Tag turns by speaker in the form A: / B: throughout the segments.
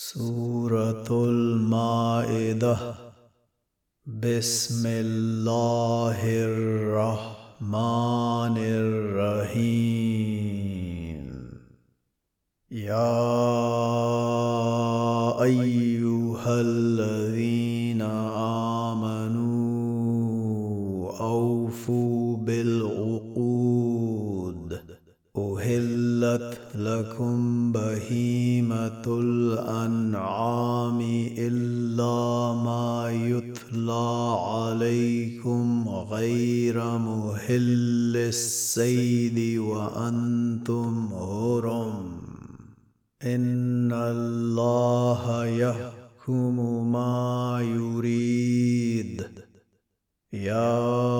A: سورة المائدة بسم الله الرحمن الرحيم يا أيها الذين آمنوا أوفوا بالعقود أهلت لكم بهيمة الأنعام إلا ما يتلى عليكم غير مهل السيد وأنتم هرم. إن الله يحكم ما يريد. يا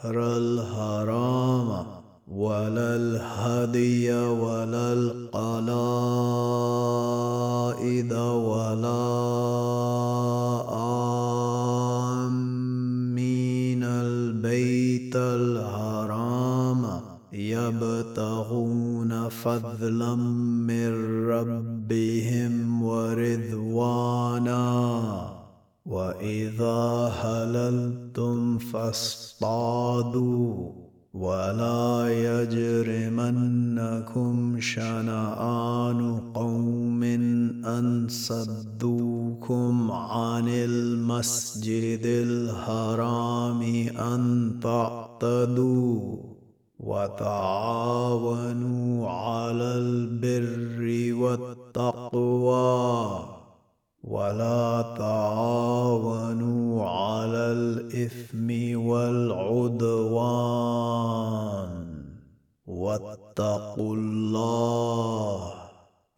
A: الشهر الحرام ولا الهدي ولا القلائد ولا آمين. البيت الحرام يبتغون فضلا من ربهم ورضوانا وإذا هللتم فاصطادوا ولا يجرمنكم شنآن قوم أن صدوكم عن المسجد الحرام أن تعتدوا وتعاونوا على البر والتقوى. ولا تعاونوا على الإثم والعدوان. واتقوا الله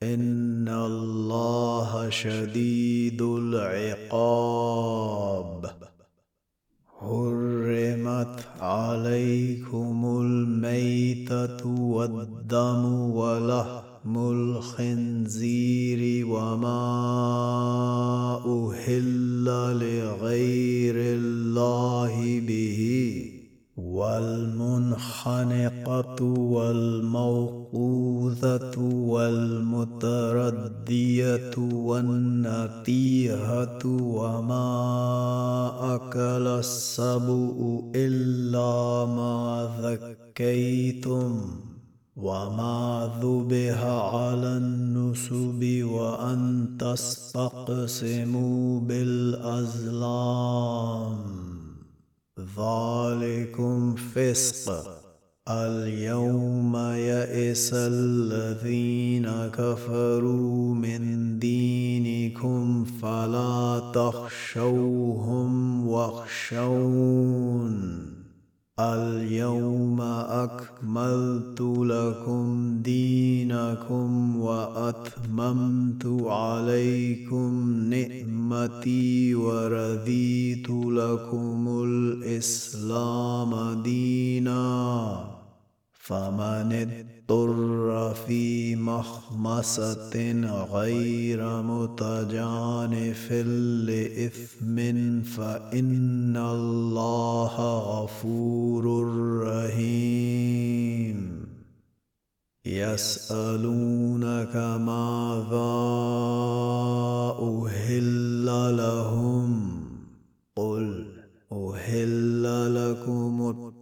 A: إن الله شديد العقاب. حرمت عليكم الميتة والدم ولحم لحم الخنزير وما أهل لغير الله به والمنخنقة والموقوذة والمتردية والنتيهة وما أكل السبؤ إلا ما ذكيتم وما ذبح على النسب وأن تستقسموا بالأزلام ذلكم فسق اليوم يئس الذين كفروا من دينكم فلا تخشوهم واخشون اليوم أكملت لكم دينكم وأتممت عليكم نعمتي ورضيت لكم الإسلام دينا. فمن اضطر في مخمسة غير متجانف لإثم فإن الله غفور رحيم. يسألونك ماذا أهل لهم؟ قل أهل لكم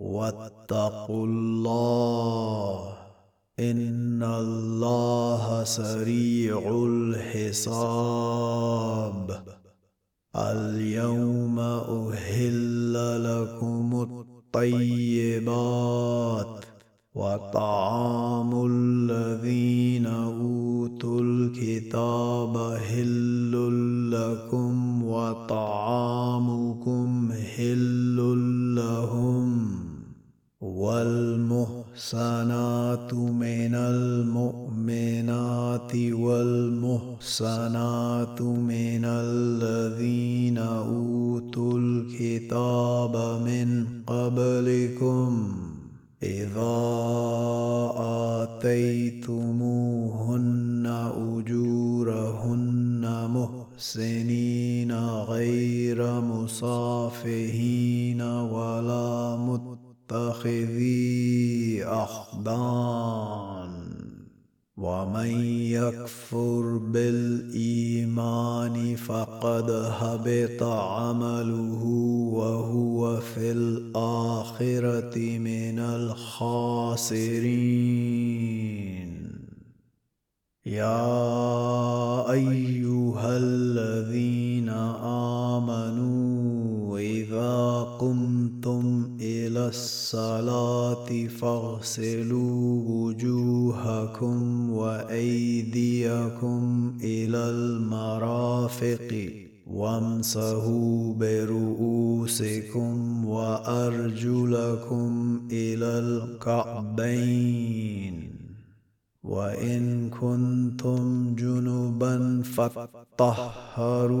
A: واتقوا الله إن الله سريع الحساب. اليوم أهل لكم الطيبات وطعام الذين أوتوا الكتاب هل لكم وطعامكم حل لهم والمحسنات من المؤمنات والمحسنات من الذين أوتوا الكتاب من قبلكم إذا آتيتموهن أجورهن محسنين غير مصافحين ولا مت متخذي أخدان ومن يكفر بالإيمان فقد هبط عمله وهو في الآخرة من الخاسرين. يا أيها الذين آمنوا إذا قمتم إلى الصلاة فاغسلوا وجوهكم وأيديكم إلى المرافق وامسحوا برؤوسكم وأرجلكم إلى الكعبين وإن كنتم جنبا فطهروا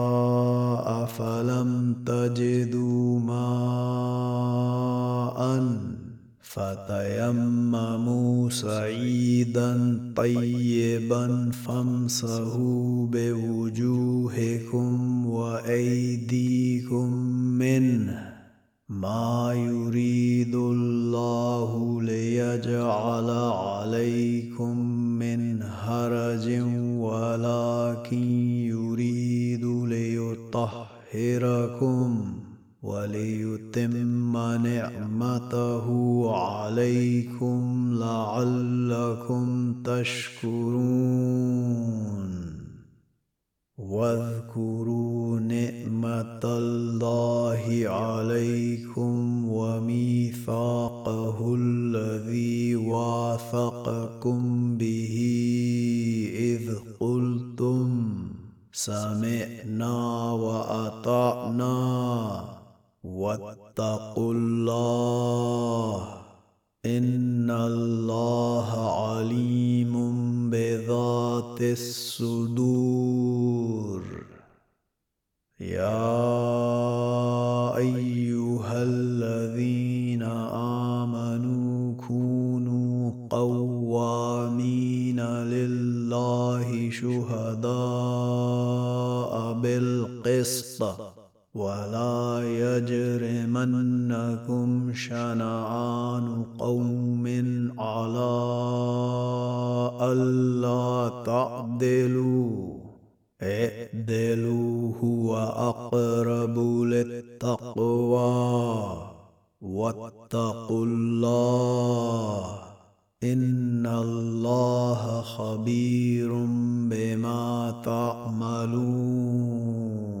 A: فامسحوا بوجوهكم وأيديكم منه ما يريد وليتم نعمته عليكم لعلكم تشكرون. واذكروا نعمة الله عليكم وميثاقه الذي واثقكم به. إذ قلتم سمعنا وأطعنا. واتقوا الله إن الله عليم بذات الصدور. يا أيها الذين آمنوا كونوا قوامين لله شهداء بالقسط. ولا يجرمنكم شنعان قوم على ألا تعدلوا. اعدلوا هو أقرب للتقوى. واتقوا الله. إن الله خبير بما تعملون.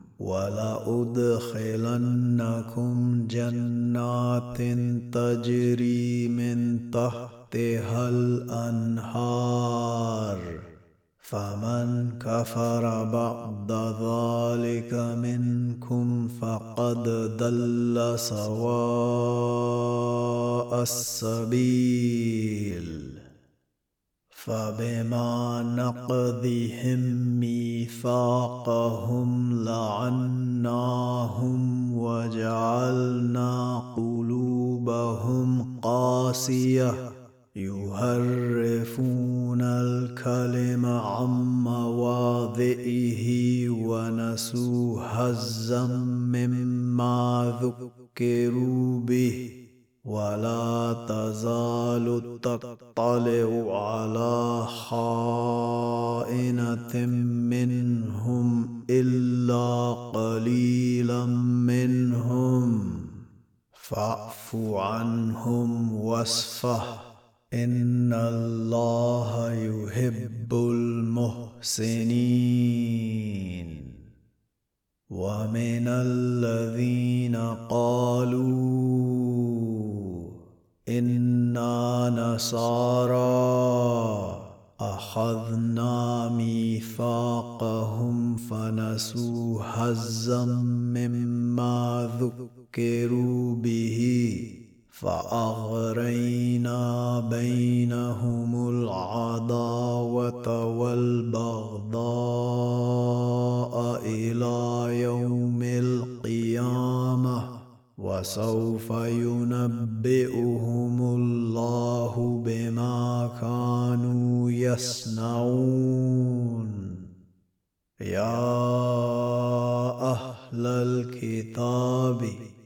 A: ولأدخلنكم جنات تجري من تحتها الأنهار. فمن كفر بعد ذلك منكم فقد دل سواء السبيل. فبما نقضهم ميثاقهم لعناهم وجعلنا قلوبهم قاسية. يهرفون الكلم عن مواضعه ونسوا هزا مما ذكروا به. ولا تزال تطلع على خائنة منهم إلا قليلا منهم. فاعف عنهم واصفح إن الله يحب المحسنين. ومن الذين قالوا إنا نصارى أخذنا ميثاقهم فنسوا هزا مما ذكروا به فأغرينا بينهم العداوة والبغضاء إلى يوم القيامة وسوف ينبئهم الله بما كانوا يصنعون. يا أهل الكتاب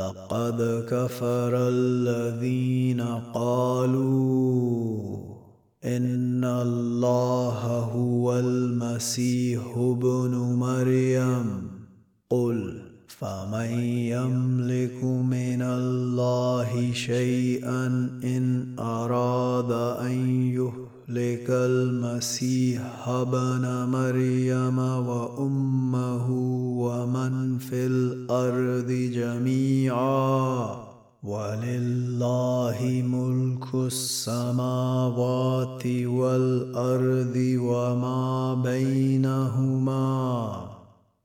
A: لقد كفر الذين قالوا إن الله هو المسيح ابن مريم. قل فمن يملك من الله شيئا إن أراد أن يهلك يهلك المسيح ابن مريم وأمه ومن في الأرض جميعا. ولله ملك السماوات والأرض وما بينهما.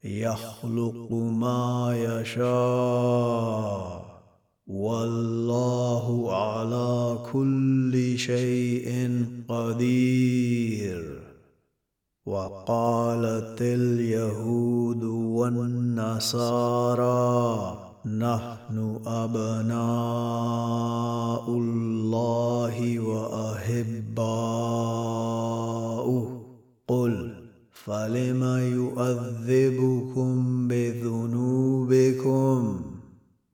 A: يخلق ما يشاء. والله على كل شيء قدير. وقالت اليهود والنصارى نحن أبناء الله وأحباؤه. قل فلم يؤذبكم بذنوبكم؟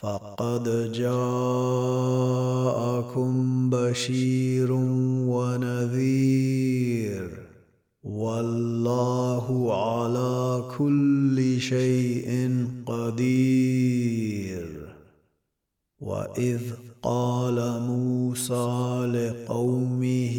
A: فقد جاءكم بشير ونذير والله على كل شيء قدير وإذ قال موسى لقومه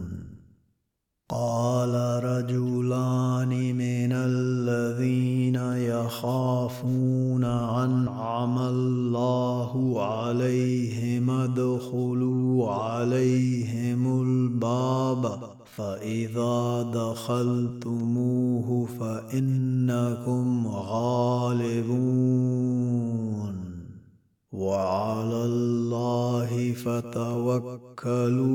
A: قال رجلان من الذين يخافون أنعم الله عليهم ادخلوا عليهم الباب فإذا دخلتموه فإنكم غالبون. وعلى الله فتوكلوا.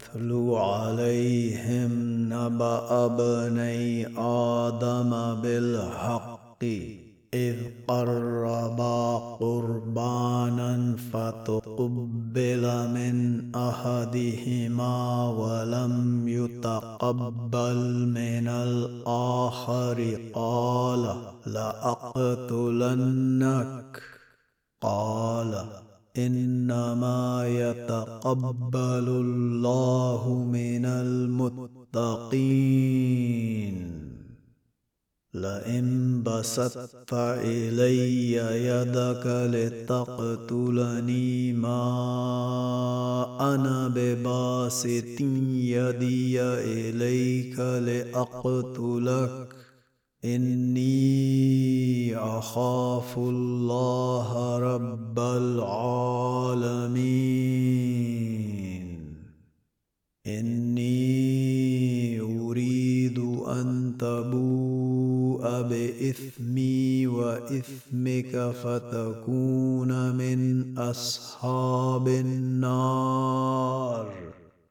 A: واتل عليهم نبأ ابني آدم بالحق إذ قربا قربانا فتقبل من أحدهما ولم يتقبل من الآخر قال لأقتلنك قال إنما يتقبل الله من المتقين. لئن بسطت الي يدك لتقتلني ما أنا بباسط يدي إليك لأقتلك. إني أخاف الله رب العالمين. إني أريد أن تبوء بإثمي وإثمك فتكون من أصحاب النار.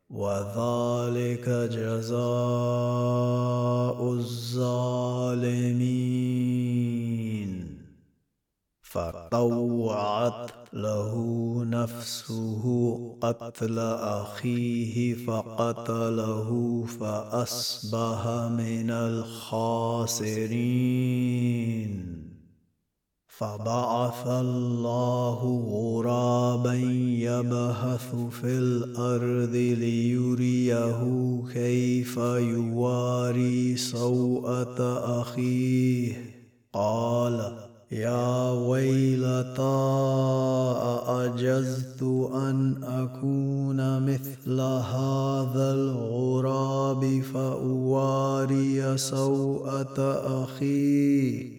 A: وذلك جزاء الظالمين. فطوعت له نفسه قتل أخيه فقتله فأصبح من الخاسرين. فبعث الله غرابا يبحث في الأرض ليريه كيف يواري سوءة أخيه. قال يا ويلتى أعجزت أن أكون مثل هذا الغراب فأواري سوءة أخي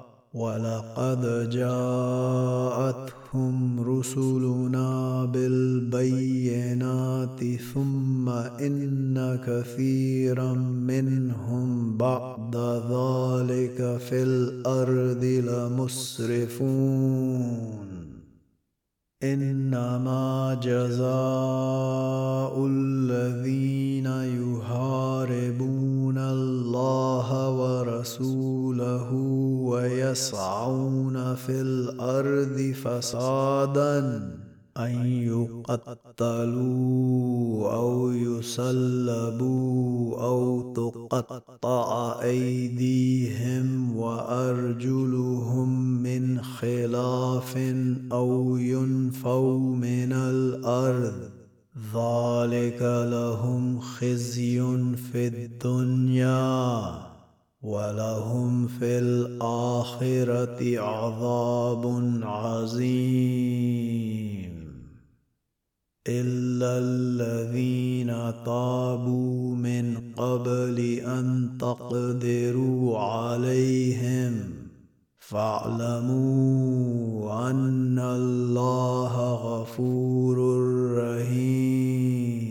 A: ولقد جاءتهم رسلنا بالبينات ثم إن كثيرا منهم بعد ذلك في الأرض لمسرفون. إنما جزاء الذين يحاربون الله ورسوله ويسعون في الأرض فسادا أن يقتلوا أو يسلبوا أو تقطع أيديهم وأرجلهم من خلاف أو ينفوا من الأرض. ذلك لهم خزي في الدنيا. ولهم في الآخرة عذاب عظيم. إلا الذين تابوا من قبل أن تقدروا عليهم فاعلموا أن الله غفور رحيم.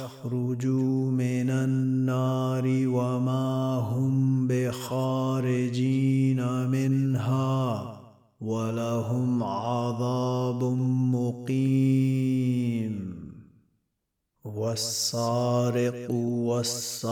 A: يخرجوا من النار وما هم بخارجين منها ولهم عذاب مقيم. والسارق والسارقة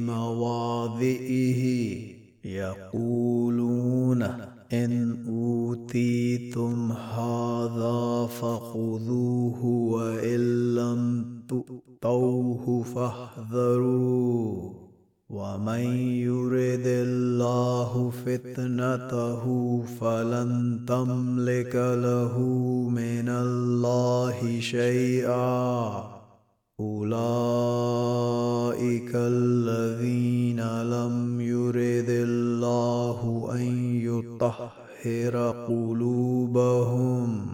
A: بعد مواضعه يقولون إن أوتيتم هذا فخذوه وإن لم تؤتوه فاحذروا ومن يرد الله فتنته فلن تملك له من الله شيئا أولئك الذين لم يرد الله أن يطهر قلوبهم.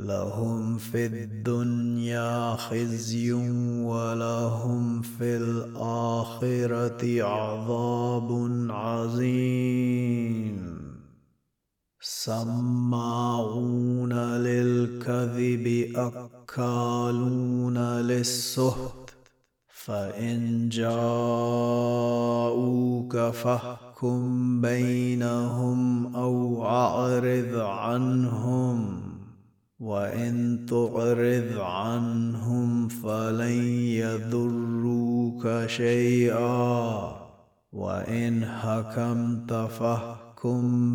A: لهم في الدنيا خزي ولهم في الآخرة عذاب عظيم. سماعون للكذب اكالون للسهت فإن جاءوك فاحكم بينهم أو أعرض عنهم. وإن تعرض عنهم فلن يضروك شيئا. وإن حكمت فاحكم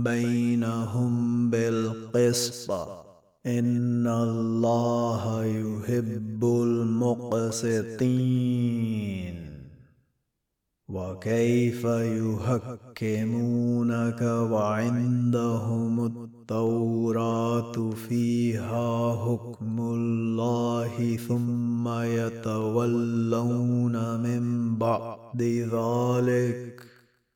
A: بينهم بالقسط. إن الله يحب المقسطين. وكيف يحكمونك وعندهم التوراة فيها حكم الله ثم يتولون من بعد ذلك.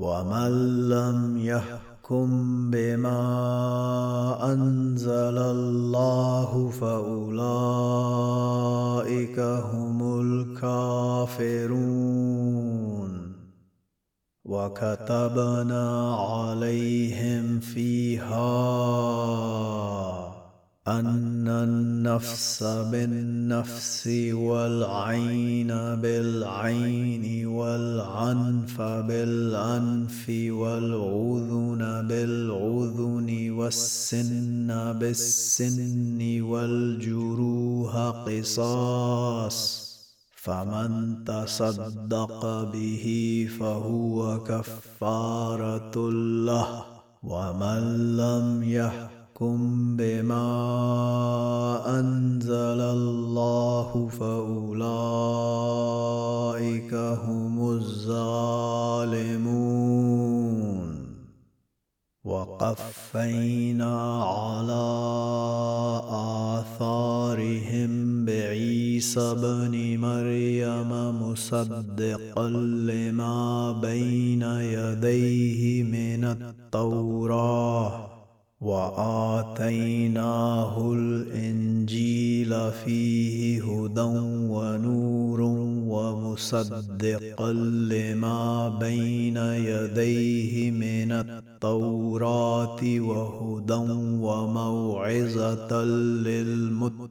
A: ومن لم يحكم بما انزل الله فاولئك هم الكافرون وكتبنا عليهم فيها أن النفس بالنفس والعين بالعين والعنف بالانف والأذن بالأذن والسن بالسن والجروح قصاص فمن تصدق به فهو كفارة له ومن لم يحكم بما انزل الله فاولئك هم الظالمون وقفينا على اثارهم بعيسى ابن مريم مصدقا لما بين يديه من التوراه وآتيناه الإنجيل فيه هدى ونور ومصدقا لما بين يديه من التوراة وهدى وموعظة للمتقين.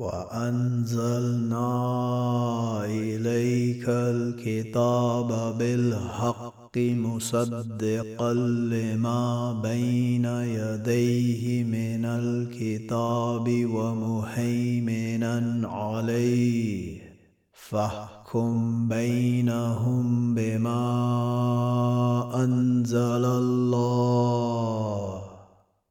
A: وأنزلنا إليك الكتاب بالحق مصدقا لما بين يديه من الكتاب ومهيمنا عليه. فاحكم بينهم بما أنزل الله.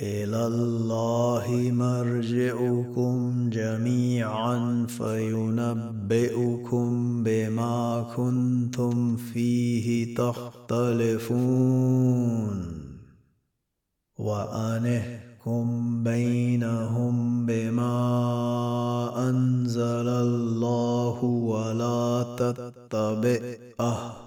A: إلى الله مرجعكم جميعا فينبئكم بما كنتم فيه تختلفون. وأنحكم بينهم بما أنزل الله ولا تتبع أهواءهم.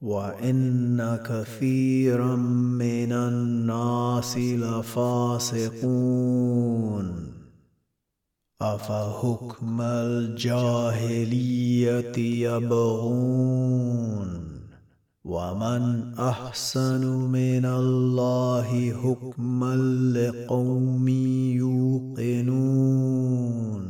A: وإن كثيرا من الناس لفاسقون. أفحكم الجاهلية يبغون؟ ومن أحسن من الله حكما لقوم يوقنون.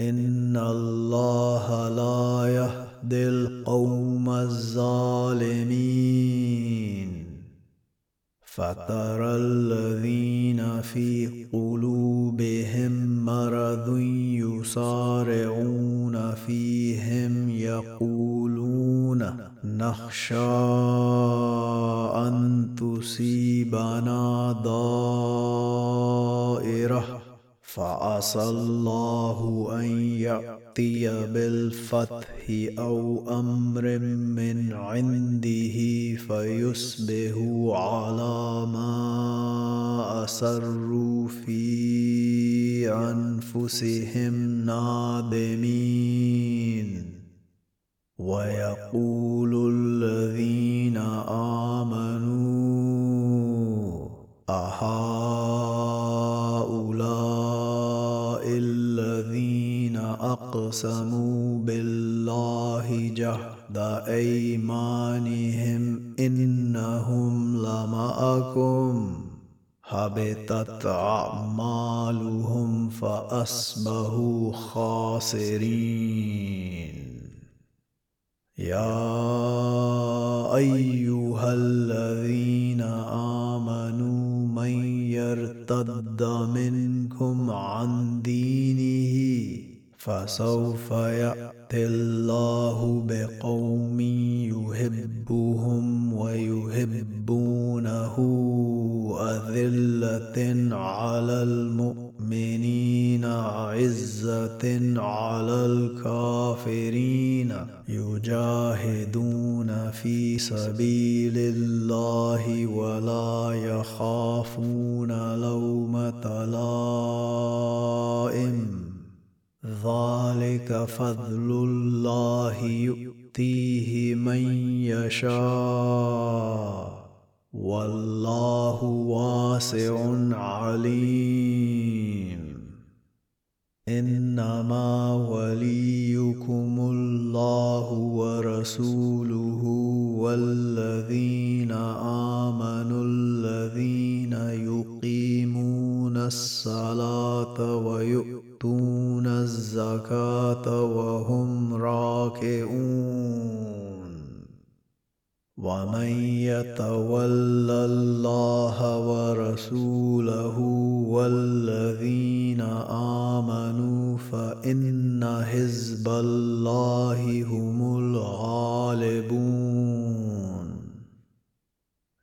A: إن الله لا يهدي القوم الظالمين. فترى الذين في قلوبهم مرض يصارعون فيهم يقولون نخشى أن تصيبنا دائرة. فعسى الله أن يأتي بالفتح أو أمر من عنده فيصبحوا على ما أسروا في أنفسهم نادمين. ويقول الذين آمنوا أهؤلاء اقسموا بالله جهد أيمانهم إنهم لمأكم. هبطت أعمالهم فأصبحوا خاسرين. يا أيها الذين آمنوا من يرتد منكم عن دينه فسوف يأتي الله بقوم يحبهم ويحبونه أذلة على المؤمنين عزة على الكافرين. يجاهدون في سبيل الله ولا يخافون لومة لائم. ذلك فضل الله يؤتيه من يشاء. والله واسع عليم. إنما وليكم الله ورسوله والذين آمنوا الذين الصلاة ويؤتون الزكاة وهم راكعون. ومن يتول الله ورسوله والذين آمنوا فإن حزب الله هم الغالبون.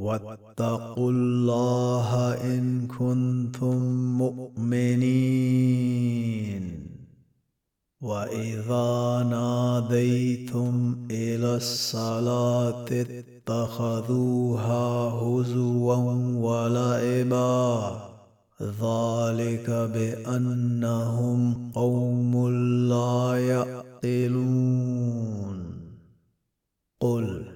A: واتقوا الله إن كنتم مؤمنين. وإذا ناديتم إلى الصلاة اتخذوها هزوا ولعبا. ذلك بأنهم قوم لا يعقلون. قل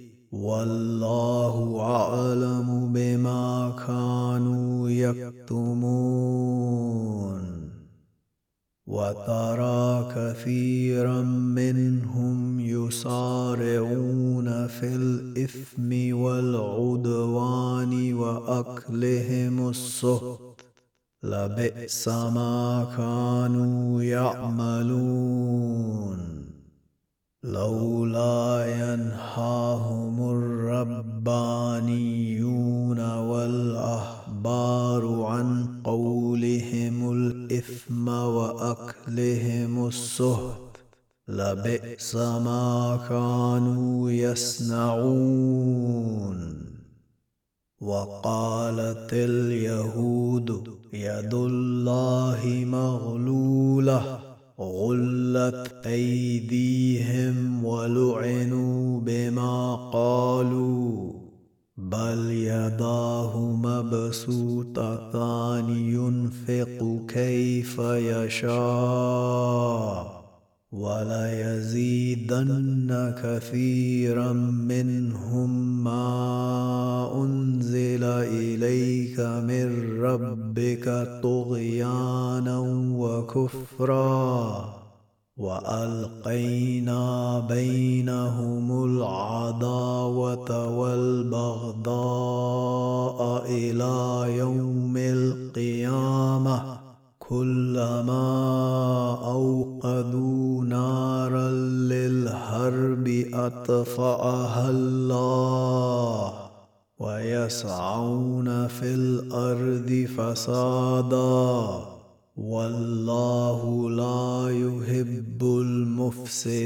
A: والله أعلم بما كانوا يكتمون. وترى كثيرا منهم يسارعون في الإثم والعدوان وأكلهم السهت لبئس ما كانوا يعملون. لولا ينهاهم الربانيون والأحبار عن قولهم الإثم وأكلهم السهت لبئس ما كانوا يصنعون. وقالت اليهود يد الله مغلولة. غلت أيديهم ولعنوا بما قالوا بل يداه مبسوطتان ينفق كيف يشاء. وليزيدن كثيرا منهم ما أنزل إليك من ربك طغيانا وكفرا وألقينا بينهم العداوة والبغضاء إلى يوم القيامة. كلما أوقدوا نارا للهرب أطفأها الله ويسعون في الأرض فسادا والله لا يحب المفسدين.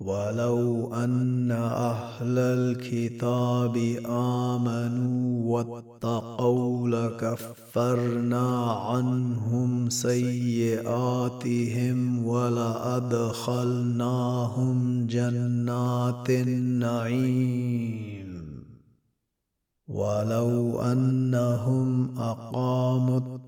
A: ولو أن أهل الكتاب آمنوا واتقوا لكفرنا عنهم سيئاتهم ولأدخلناهم جنات النعيم. ولو أنهم أقاموا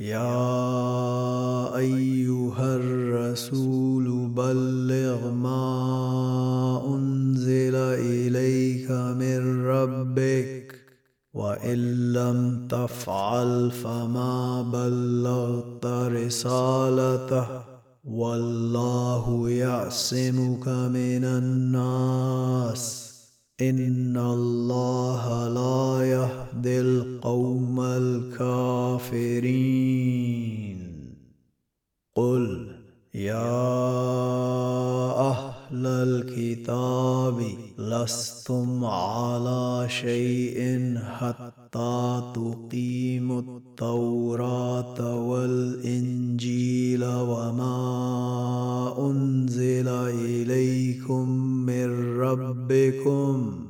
A: يا أيها الرسول بلغ ما أنزل إليك من ربك وإن لم تفعل فما بلغت رسالته. والله يعصمك من الناس. إن الله لا يهدي القوم الكافرين. قل يا أهل الكتاب لستم على شيء حتى تقيموا التوراة والإنجيل وما أنزل إليكم من ربكم.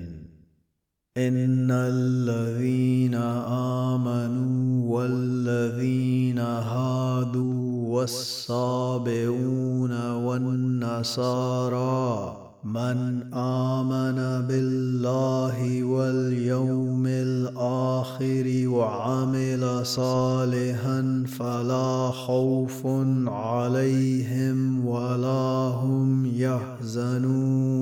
A: ان الذين امنوا والذين هادوا والصابئون والنصارى من امن بالله واليوم الآخر وعمل صالحا فلا خوف عليهم ولا هم يحزنون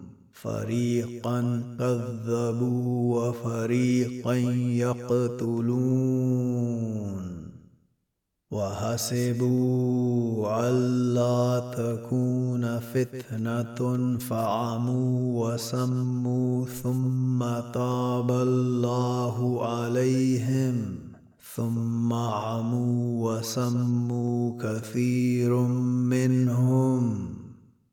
A: فريقا كذبوا وفريقا يقتلون وحسبوا ألا تكون فتنة فعموا وسموا ثم تاب الله عليهم ثم عموا وسموا كثير منهم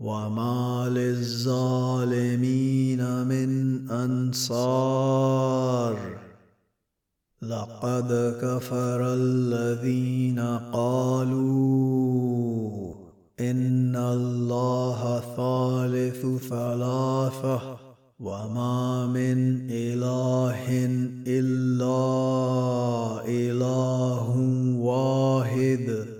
A: وما للظالمين من أنصار. لقد كفر الذين قالوا إن الله ثالث ثلاثة وما من إله إلا إله واحد.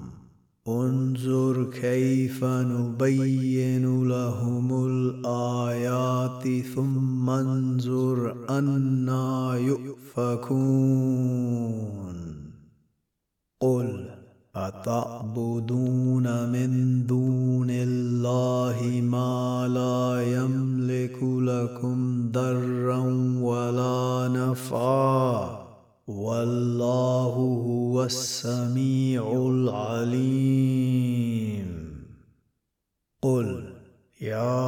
A: انظر كيف نبين لهم الآيات ثم انظر أنا يؤفكون. قل أتعبدون من دون الله ما لا يملك لكم ضرا ولا نفعا؟ والله هو السميع العليم. قل يا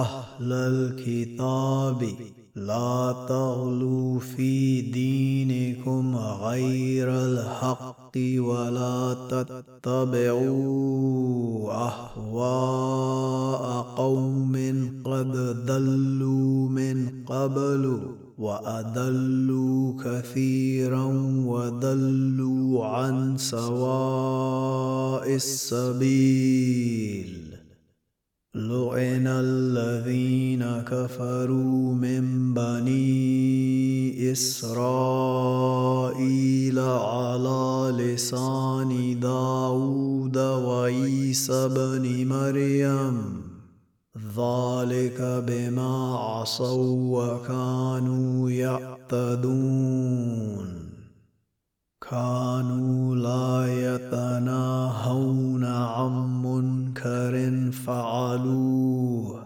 A: أهل الكتاب لا تغلوا في دينكم غير الحق ولا تتبعوا أهواء قوم قد ضلوا من قبل. وأضلوا كثيرا وضلوا عن سواء السبيل. لعن الذين كفروا من بني إسرائيل على لسان داود وعيسى بن مريم. ذلك بما عصوا وكانوا يعتدون. كانوا لا يتناهون عن منكر فعلوه.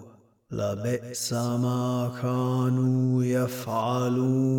A: لبئس ما كانوا يفعلون.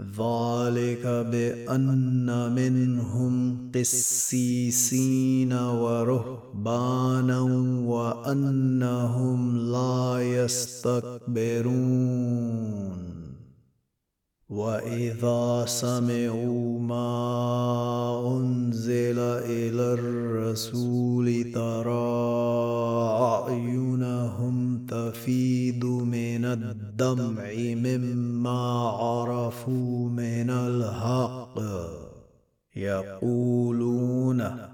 A: ذلك بأن منهم قسيسين ورهبانا وأنهم لا يستكبرون. واذا سمعوا ما انزل إلى الرسول ترى اعينهم تفيد من الدمع مما عرفوا من الحق. يقولون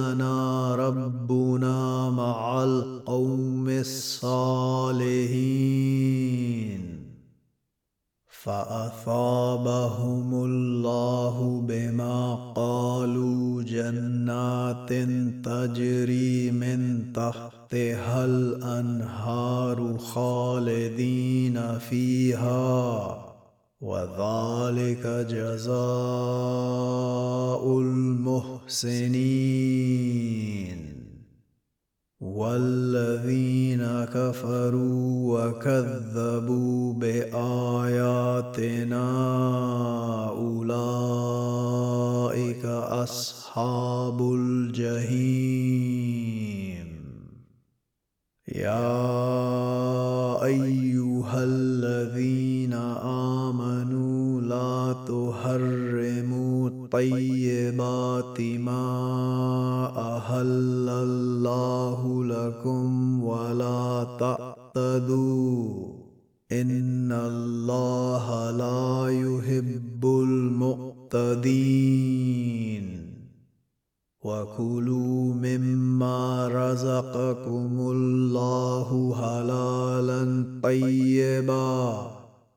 A: وذلك جزاء المحسنين. والذين كفروا وكذبوا بآياتنا أولئك أصحاب الجحيم. يا طيبات ما احل الله لكم ولا تعتدوا إن الله لا يحب المعتدين. وكلوا مما رزقكم الله حلالا طيبا.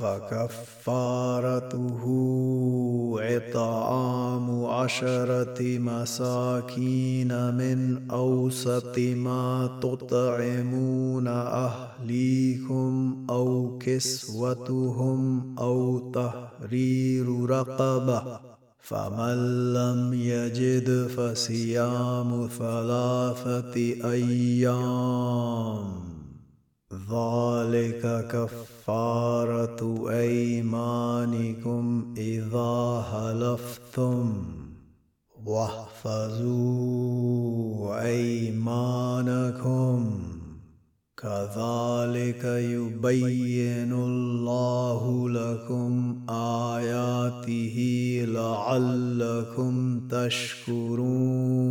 A: فكفارته اطعام عشرة مساكين من أوسط ما تطعمون أهليكم أو كسوتهم أو تحرير رقبة فمن لم يجد فصيام ثلاثة أيام ذلك كفاره ايمانكم اذا حلفتم واحفظوا ايمانكم كذلك يبين الله لكم اياته لعلكم تشكرون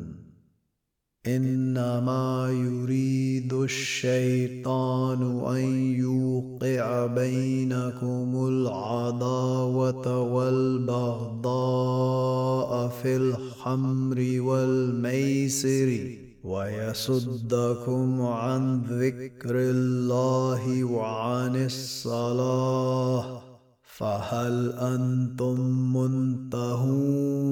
A: إنما يريد الشيطان أن يوقع بينكم العداوة والبغضاء في الحمر والميسر ويصدكم عن ذكر الله وعن الصلاة فهل أنتم منتهون؟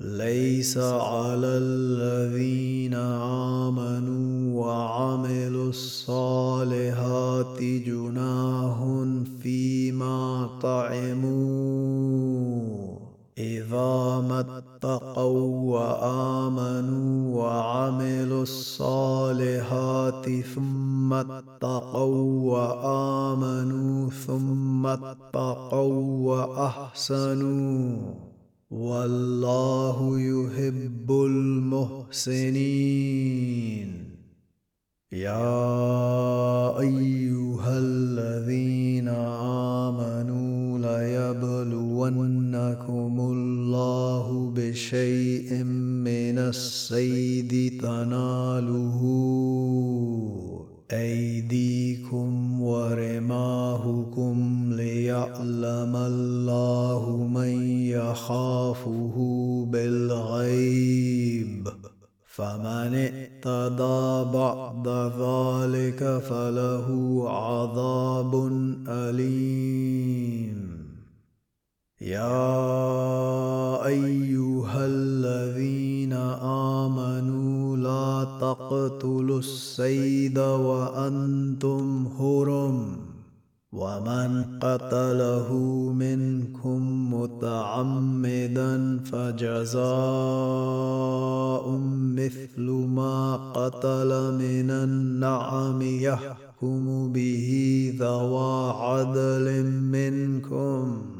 A: ليس على الذين آمنوا وعملوا الصالحات جناه فيما طعموا. إذا ما اتقوا وآمنوا وعملوا الصالحات ثم اتقوا وآمنوا ثم اتقوا وأحسنوا. والله يحب المحسنين. يا أيها الذين آمنوا ليبلونكم الله بشيء من الصيد تناله. أيديكم ورماهكم ليعلم الله من يخافه بالغيب. فمن اعتدى بعد ذلك فله عذاب أليم. يا أيها الذين آمنوا لا تقتلوا السيد وأنتم هرم ومن قتله منكم متعمدا فجزاء مثل ما قتل من النعم يحكم به ذوى عدل منكم.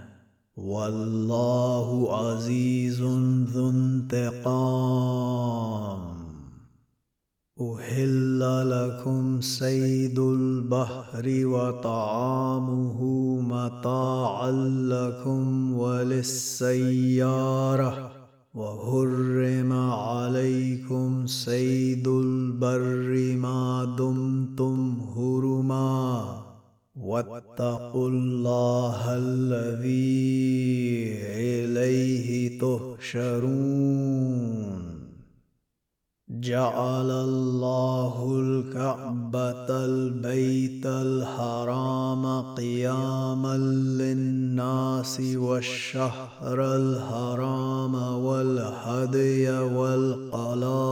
A: والله عزيز ذو انتقام. احل لكم سيد البحر وطعامه متاعا لكم وللسيارة. وحرم عليكم سيد البر ما دمتم واتقوا الله الذي إليه تحشرون. جعل الله الكعبة البيت الحرام قياما للناس والشهر الحرام والهدي والقلائد.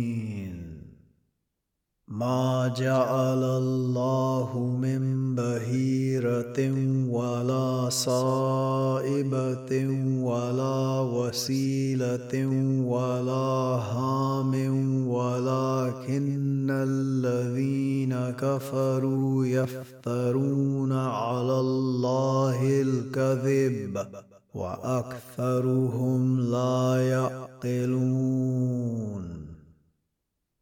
A: ما جعل الله من بهيرة ولا صائبة ولا وسيلة ولا هام ولكن الذين كفروا يفترون على الله الكذب وأكثرهم لا يعقلون.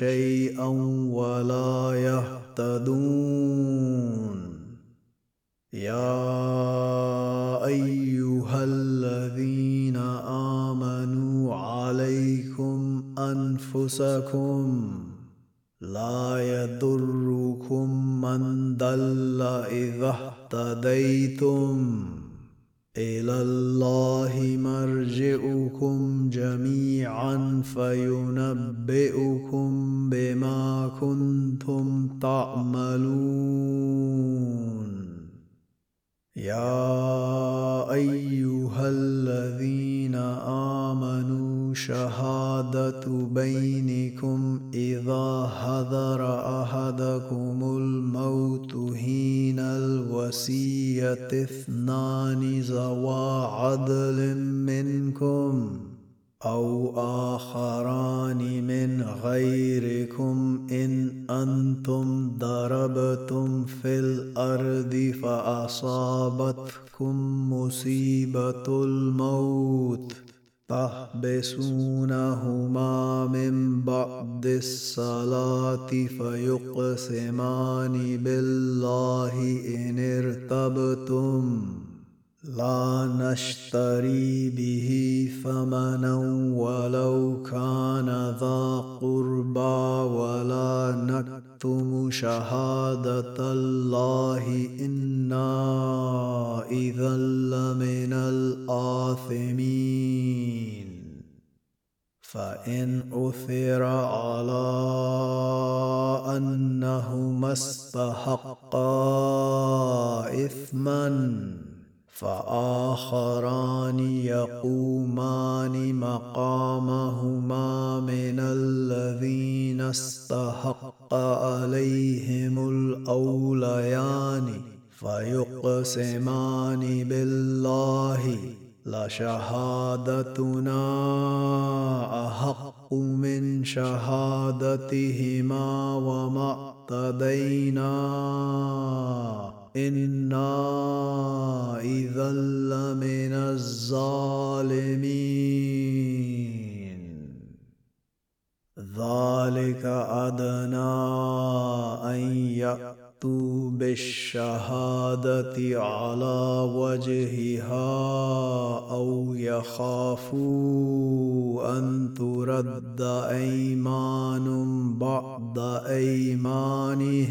A: شيئا ولا يهتدون. يا أيها الذين آمنوا عليكم أنفسكم لا يضركم من ضل إذا اهتديتم. إلى الله مرجئكم جميعا فينبئكم بما كنتم تعملون. يا أيها الذين آمنوا شهادة بينكم إذا حضر أحدكم الموت حين الوصية اثنان ذوا عدل منكم أو آخران من غيركم إن أنتم ضربتم في الأرض فأصابتكم مصيبة الموت تحبسونهما من بعد الصلاة فيقسمان بالله إن ارتبتم. لا نشتري به ثمنا ولو كان ذا قربى ولا نكتم شهادة الله. إنا إذا لمن الآثمين. فإن أثر على أنهما استحقا اثما. فآخران يقومان مقامهما من الذين استحق عليهم الأوليان فيقسمان بالله لشهادتنا أحق من شهادتهما وما اعتدينا أنا اذا لمن الظالمين. ذلك ادنى ان ياتوا بالشهاده على وجهها أو يخافوا ان ترد ايمان بعد ايمانهم.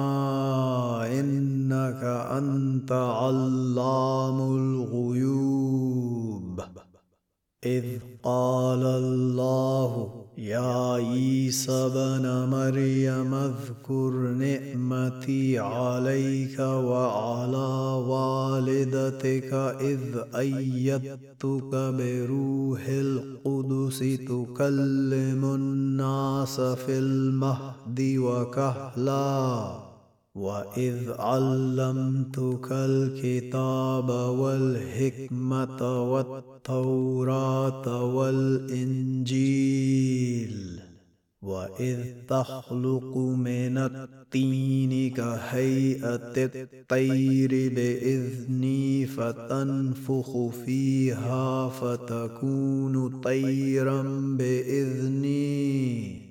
A: انك انت علام الغيوب. إذ قال الله يا عيسى بن مريم اذكر نعمتي عليك وعلى والدتك إذ أيدتك بروح القدس تكلم الناس في المهد وكهلا. واذ علمتك الكتاب والحكمه والتوراه والانجيل واذ تخلق من الطين كهيئه الطير باذني فتنفخ فيها فتكون طيرا باذني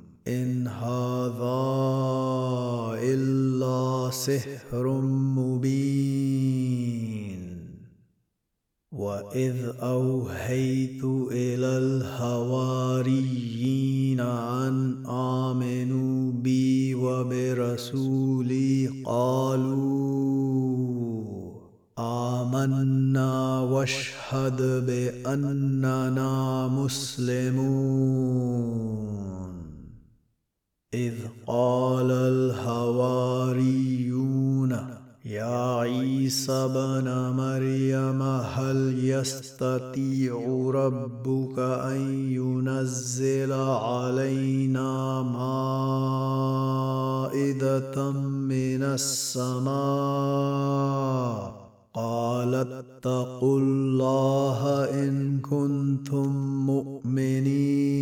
A: إن هذا إلا سحر مبين. وإذ أوهيت إلى الهواريين أن آمنوا بي وبرسولي قالوا آمنا واشهد بأننا مسلمون. إذ قال الهواريون يا عيسى بن مريم هل يستطيع ربك أن ينزل علينا مائدة من السماء؟ قال اتقوا الله إن كنتم مؤمنين.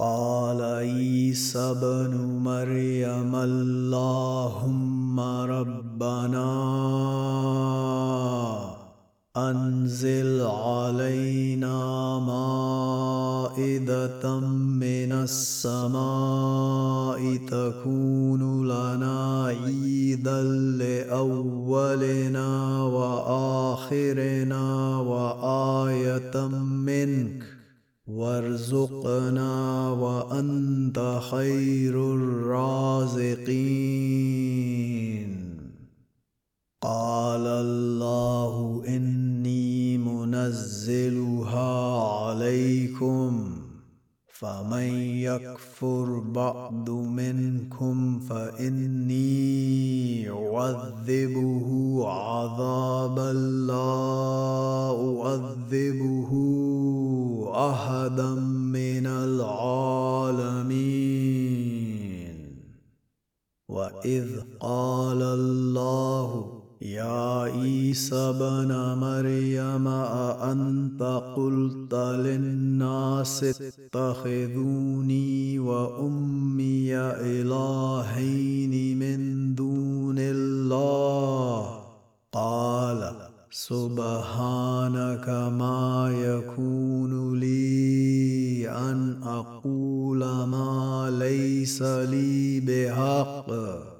A: قال عيسى ابن مريم اللهم ربنا أنزل علينا مائدة من السماء تكون لنا عيدا لأولنا وآخرنا وآية منك وارزقنا وأنت خير الرازقين. قال الله إني منزلها عليكم. فمن يكفر بعد منكم فاني اعذبه عذابا لا اعذبه احدا من العالمين واذ قال الله يا عيسى بن مريم أأنت قلت للناس اتخذوني وأمي إلهين من دون الله؟ قال سبحانك ما يكون لي أن أقول ما ليس لي بحق.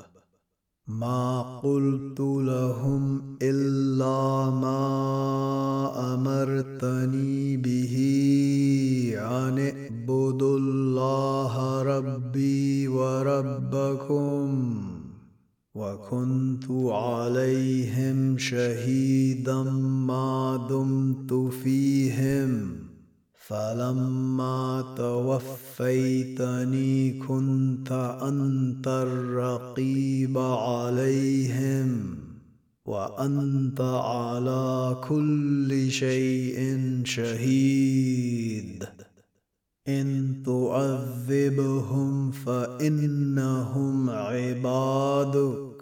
A: ما قلت لهم إلا ما أمرتني به أن اعبدوا الله ربي وربكم وكنت عليهم شهيدا ما دمت فيهم. فلما توفيتني كنت أنت الرقيب عليهم وأنت على كل شيء شهيد. إن تعذبهم فإنهم عبادك.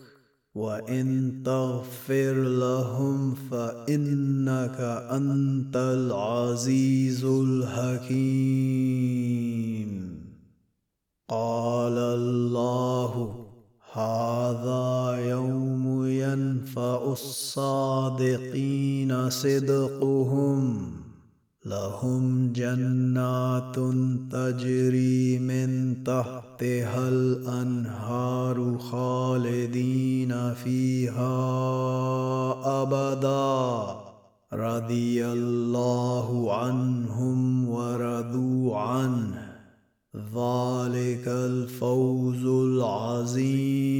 A: وان تغفر لهم فانك انت العزيز الحكيم. قال الله هذا يوم ينفع الصادقين صدقهم. لهم جنات تجري من تحتها الانهار خالدين فيها ابدا رضي الله عنهم ورضوا عنه ذلك الفوز العظيم